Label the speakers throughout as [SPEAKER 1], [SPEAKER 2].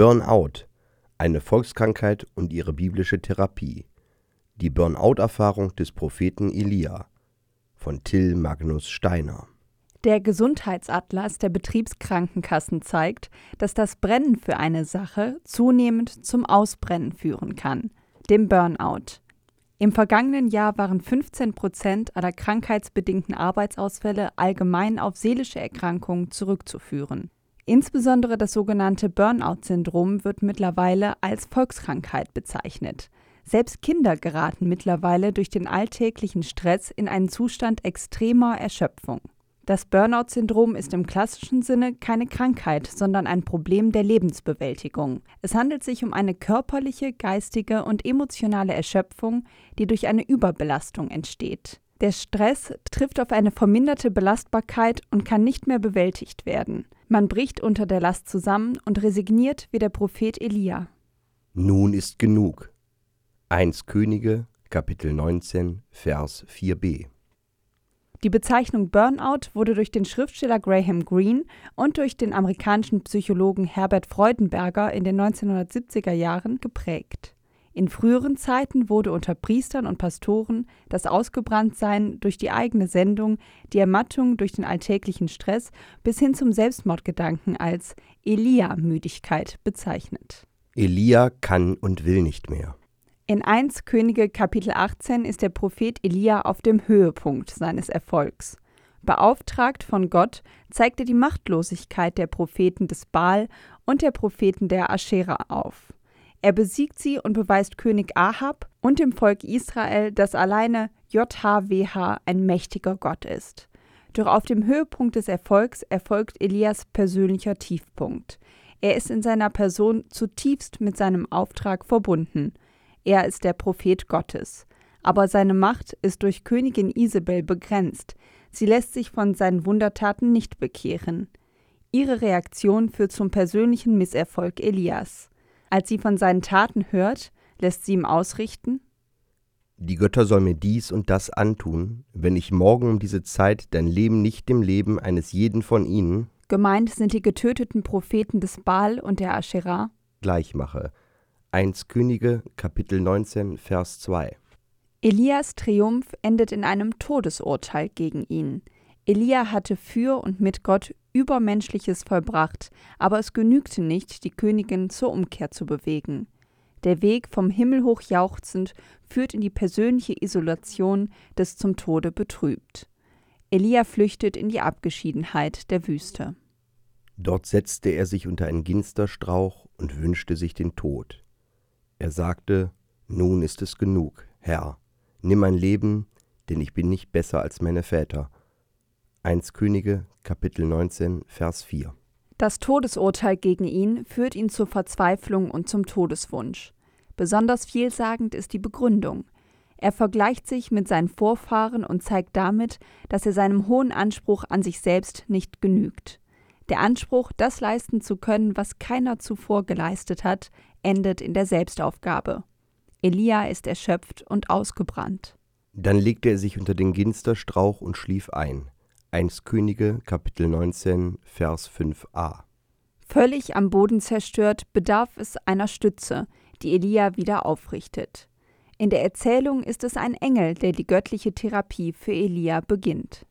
[SPEAKER 1] Burnout, eine Volkskrankheit und ihre biblische Therapie. Die Burnout-Erfahrung des Propheten Elia von Till Magnus Steiner.
[SPEAKER 2] Der Gesundheitsatlas der Betriebskrankenkassen zeigt, dass das Brennen für eine Sache zunehmend zum Ausbrennen führen kann, dem Burnout. Im vergangenen Jahr waren 15 Prozent aller krankheitsbedingten Arbeitsausfälle allgemein auf seelische Erkrankungen zurückzuführen. Insbesondere das sogenannte Burnout-Syndrom wird mittlerweile als Volkskrankheit bezeichnet. Selbst Kinder geraten mittlerweile durch den alltäglichen Stress in einen Zustand extremer Erschöpfung. Das Burnout-Syndrom ist im klassischen Sinne keine Krankheit, sondern ein Problem der Lebensbewältigung. Es handelt sich um eine körperliche, geistige und emotionale Erschöpfung, die durch eine Überbelastung entsteht. Der Stress trifft auf eine verminderte Belastbarkeit und kann nicht mehr bewältigt werden. Man bricht unter der Last zusammen und resigniert wie der Prophet Elia.
[SPEAKER 1] Nun ist genug. 1 Könige, Kapitel 19, Vers 4b.
[SPEAKER 2] Die Bezeichnung Burnout wurde durch den Schriftsteller Graham Greene und durch den amerikanischen Psychologen Herbert Freudenberger in den 1970er Jahren geprägt. In früheren Zeiten wurde unter Priestern und Pastoren das Ausgebranntsein durch die eigene Sendung, die Ermattung durch den alltäglichen Stress bis hin zum Selbstmordgedanken als Elia-Müdigkeit bezeichnet.
[SPEAKER 1] Elia kann und will nicht mehr.
[SPEAKER 2] In 1 Könige Kapitel 18 ist der Prophet Elia auf dem Höhepunkt seines Erfolgs. Beauftragt von Gott zeigt er die Machtlosigkeit der Propheten des Baal und der Propheten der Aschera auf. Er besiegt sie und beweist König Ahab und dem Volk Israel, dass alleine JHWH ein mächtiger Gott ist. Doch auf dem Höhepunkt des Erfolgs erfolgt Elias persönlicher Tiefpunkt. Er ist in seiner Person zutiefst mit seinem Auftrag verbunden – er ist der Prophet Gottes. Aber seine Macht ist durch Königin Isabel begrenzt. Sie lässt sich von seinen Wundertaten nicht bekehren. Ihre Reaktion führt zum persönlichen Misserfolg Elias. Als sie von seinen Taten hört, lässt sie ihm ausrichten:
[SPEAKER 1] Die Götter sollen mir dies und das antun, wenn ich morgen um diese Zeit dein Leben nicht dem Leben eines jeden von ihnen
[SPEAKER 2] gemeint sind die getöteten Propheten des Baal und der Aschera
[SPEAKER 1] gleichmache 1 Könige, Kapitel 19, Vers 2.
[SPEAKER 2] Elias Triumph endet in einem Todesurteil gegen ihn. Elia hatte für und mit Gott Übermenschliches vollbracht, aber es genügte nicht, die Königin zur Umkehr zu bewegen. Der Weg vom Himmel hoch jauchzend führt in die persönliche Isolation des zum Tode betrübt. Elia flüchtet in die Abgeschiedenheit der Wüste.
[SPEAKER 1] Dort setzte er sich unter einen Ginsterstrauch und wünschte sich den Tod. Er sagte, Nun ist es genug, Herr, nimm mein Leben, denn ich bin nicht besser als meine Väter. 1 Könige, Kapitel 19, Vers 4.
[SPEAKER 2] Das Todesurteil gegen ihn führt ihn zur Verzweiflung und zum Todeswunsch. Besonders vielsagend ist die Begründung. Er vergleicht sich mit seinen Vorfahren und zeigt damit, dass er seinem hohen Anspruch an sich selbst nicht genügt. Der Anspruch, das leisten zu können, was keiner zuvor geleistet hat, endet in der Selbstaufgabe. Elia ist erschöpft und ausgebrannt.
[SPEAKER 1] Dann legte er sich unter den Ginsterstrauch und schlief ein. 1 Könige, Kapitel 19, Vers 5a.
[SPEAKER 2] Völlig am Boden zerstört bedarf es einer Stütze, die Elia wieder aufrichtet. In der Erzählung ist es ein Engel, der die göttliche Therapie für Elia beginnt.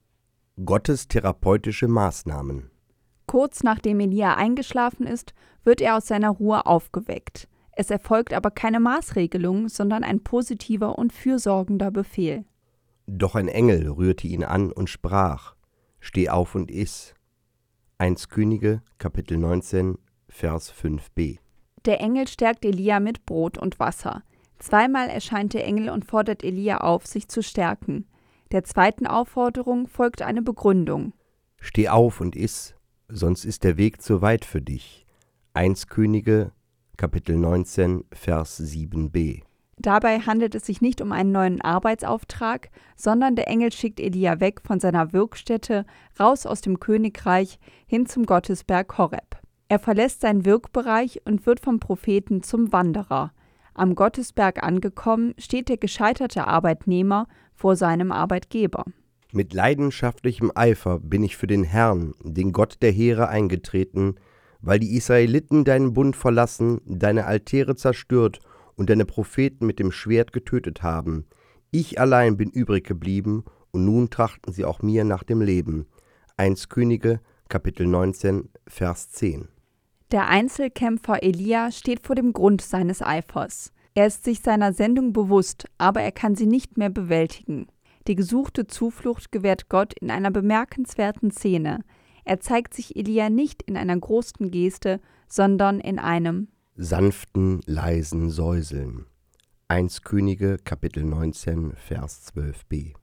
[SPEAKER 1] Gottes therapeutische Maßnahmen.
[SPEAKER 2] Kurz nachdem Elia eingeschlafen ist, wird er aus seiner Ruhe aufgeweckt. Es erfolgt aber keine Maßregelung, sondern ein positiver und fürsorgender Befehl.
[SPEAKER 1] Doch ein Engel rührte ihn an und sprach: Steh auf und iss. 1 Könige, Kapitel 19, Vers 5b.
[SPEAKER 2] Der Engel stärkt Elia mit Brot und Wasser. Zweimal erscheint der Engel und fordert Elia auf, sich zu stärken. Der zweiten Aufforderung folgt eine Begründung.
[SPEAKER 1] Steh auf und iss, sonst ist der Weg zu weit für dich. 1 Könige, Kapitel 19, Vers 7b.
[SPEAKER 2] Dabei handelt es sich nicht um einen neuen Arbeitsauftrag, sondern der Engel schickt Elia weg von seiner Wirkstätte, raus aus dem Königreich, hin zum Gottesberg Horeb. Er verlässt seinen Wirkbereich und wird vom Propheten zum Wanderer. Am Gottesberg angekommen, steht der gescheiterte Arbeitnehmer vor seinem Arbeitgeber.
[SPEAKER 1] Mit leidenschaftlichem Eifer bin ich für den Herrn, den Gott der Heere, eingetreten, weil die Israeliten deinen Bund verlassen, deine Altäre zerstört und deine Propheten mit dem Schwert getötet haben. Ich allein bin übrig geblieben, und nun trachten sie auch mir nach dem Leben. 1 Könige, Kapitel 19, Vers 10.
[SPEAKER 2] Der Einzelkämpfer Elia steht vor dem Grund seines Eifers. Er ist sich seiner Sendung bewusst, aber er kann sie nicht mehr bewältigen. Die gesuchte Zuflucht gewährt Gott in einer bemerkenswerten Szene. Er zeigt sich Elia nicht in einer großen Geste, sondern in einem
[SPEAKER 1] sanften, leisen Säuseln. 1 Könige, Kapitel 19, Vers 12b.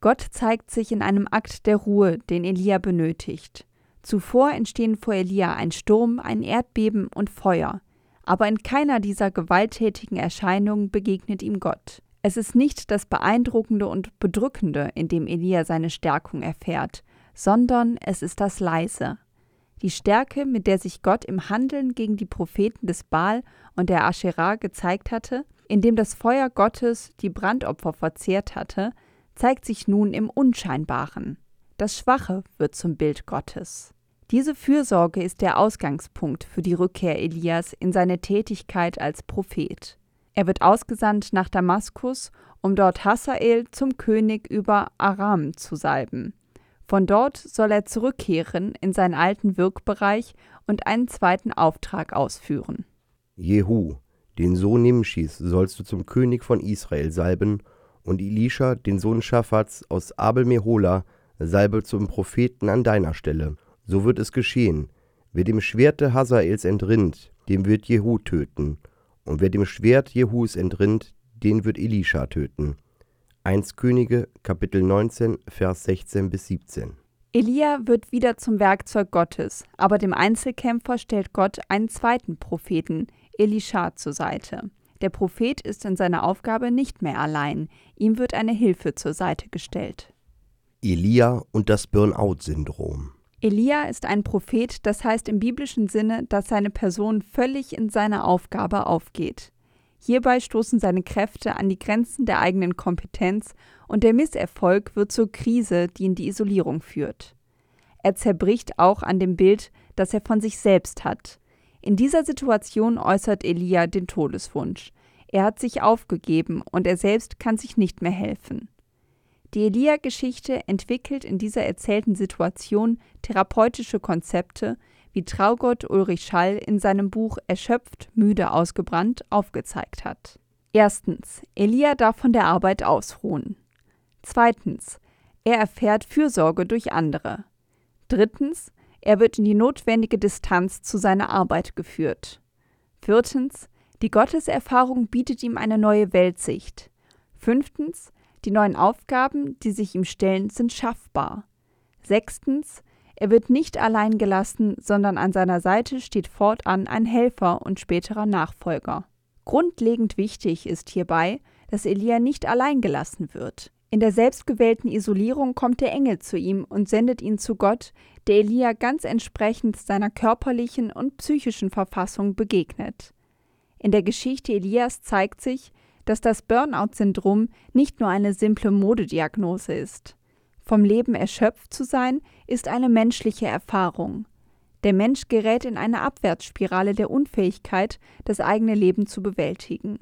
[SPEAKER 2] Gott zeigt sich in einem Akt der Ruhe, den Elia benötigt. Zuvor entstehen vor Elia ein Sturm, ein Erdbeben und Feuer. Aber in keiner dieser gewalttätigen Erscheinungen begegnet ihm Gott. Es ist nicht das Beeindruckende und Bedrückende, in dem Elia seine Stärkung erfährt, sondern es ist das Leise. Die Stärke, mit der sich Gott im Handeln gegen die Propheten des Baal und der Asherah gezeigt hatte, indem das Feuer Gottes die Brandopfer verzehrt hatte, zeigt sich nun im Unscheinbaren. Das Schwache wird zum Bild Gottes. Diese Fürsorge ist der Ausgangspunkt für die Rückkehr Elias in seine Tätigkeit als Prophet. Er wird ausgesandt nach Damaskus, um dort Hasael zum König über Aram zu salben. Von dort soll er zurückkehren in seinen alten Wirkbereich und einen zweiten Auftrag ausführen.
[SPEAKER 1] Jehu, den Sohn Nimschis, sollst du zum König von Israel salben, und Elisha, den Sohn Schaffats aus Abel Mehola, salbe zum Propheten an deiner Stelle. So wird es geschehen. Wer dem Schwerte Hazaels entrinnt, dem wird Jehu töten. Und wer dem Schwert Jehus entrinnt, den wird Elisha töten. 1 Könige, Kapitel 19, Vers 16 bis 17.
[SPEAKER 2] Elia wird wieder zum Werkzeug Gottes, aber dem Einzelkämpfer stellt Gott einen zweiten Propheten, Elisha, zur Seite. Der Prophet ist in seiner Aufgabe nicht mehr allein, ihm wird eine Hilfe zur Seite gestellt.
[SPEAKER 1] Elia und das Burnout-Syndrom.
[SPEAKER 2] Elia ist ein Prophet, das heißt im biblischen Sinne, dass seine Person völlig in seiner Aufgabe aufgeht. Hierbei stoßen seine Kräfte an die Grenzen der eigenen Kompetenz und der Misserfolg wird zur Krise, die in die Isolierung führt. Er zerbricht auch an dem Bild, das er von sich selbst hat. In dieser Situation äußert Elia den Todeswunsch. Er hat sich aufgegeben und er selbst kann sich nicht mehr helfen. Die Elia-Geschichte entwickelt in dieser erzählten Situation therapeutische Konzepte, wie Traugott Ulrich Schall in seinem Buch Erschöpft, müde, ausgebrannt aufgezeigt hat. Erstens. Elia darf von der Arbeit ausruhen. Zweitens. Er erfährt Fürsorge durch andere. Drittens. Er wird in die notwendige Distanz zu seiner Arbeit geführt. Viertens. Die Gotteserfahrung bietet ihm eine neue Weltsicht. Fünftens. Die neuen Aufgaben, die sich ihm stellen, sind schaffbar. Sechstens. Er wird nicht allein gelassen, sondern an seiner Seite steht fortan ein Helfer und späterer Nachfolger. Grundlegend wichtig ist hierbei, dass Elia nicht allein gelassen wird. In der selbstgewählten Isolierung kommt der Engel zu ihm und sendet ihn zu Gott, der Elia ganz entsprechend seiner körperlichen und psychischen Verfassung begegnet. In der Geschichte Elias zeigt sich, dass das Burnout-Syndrom nicht nur eine simple Modediagnose ist. Vom Leben erschöpft zu sein, ist eine menschliche Erfahrung. Der Mensch gerät in eine Abwärtsspirale der Unfähigkeit, das eigene Leben zu bewältigen.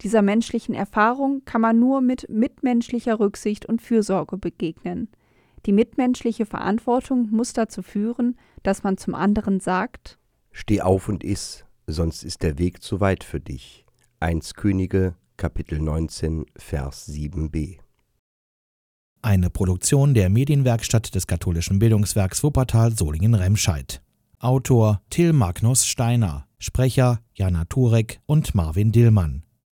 [SPEAKER 2] Dieser menschlichen Erfahrung kann man nur mit mitmenschlicher Rücksicht und Fürsorge begegnen. Die mitmenschliche Verantwortung muss dazu führen, dass man zum anderen sagt:
[SPEAKER 1] Steh auf und iss, sonst ist der Weg zu weit für dich. 1 Könige, Kapitel 19, Vers 7b.
[SPEAKER 3] Eine Produktion der Medienwerkstatt des katholischen Bildungswerks Wuppertal Solingen-Remscheid. Autor Till Magnus Steiner, Sprecher Jana Turek und Marvin Dillmann.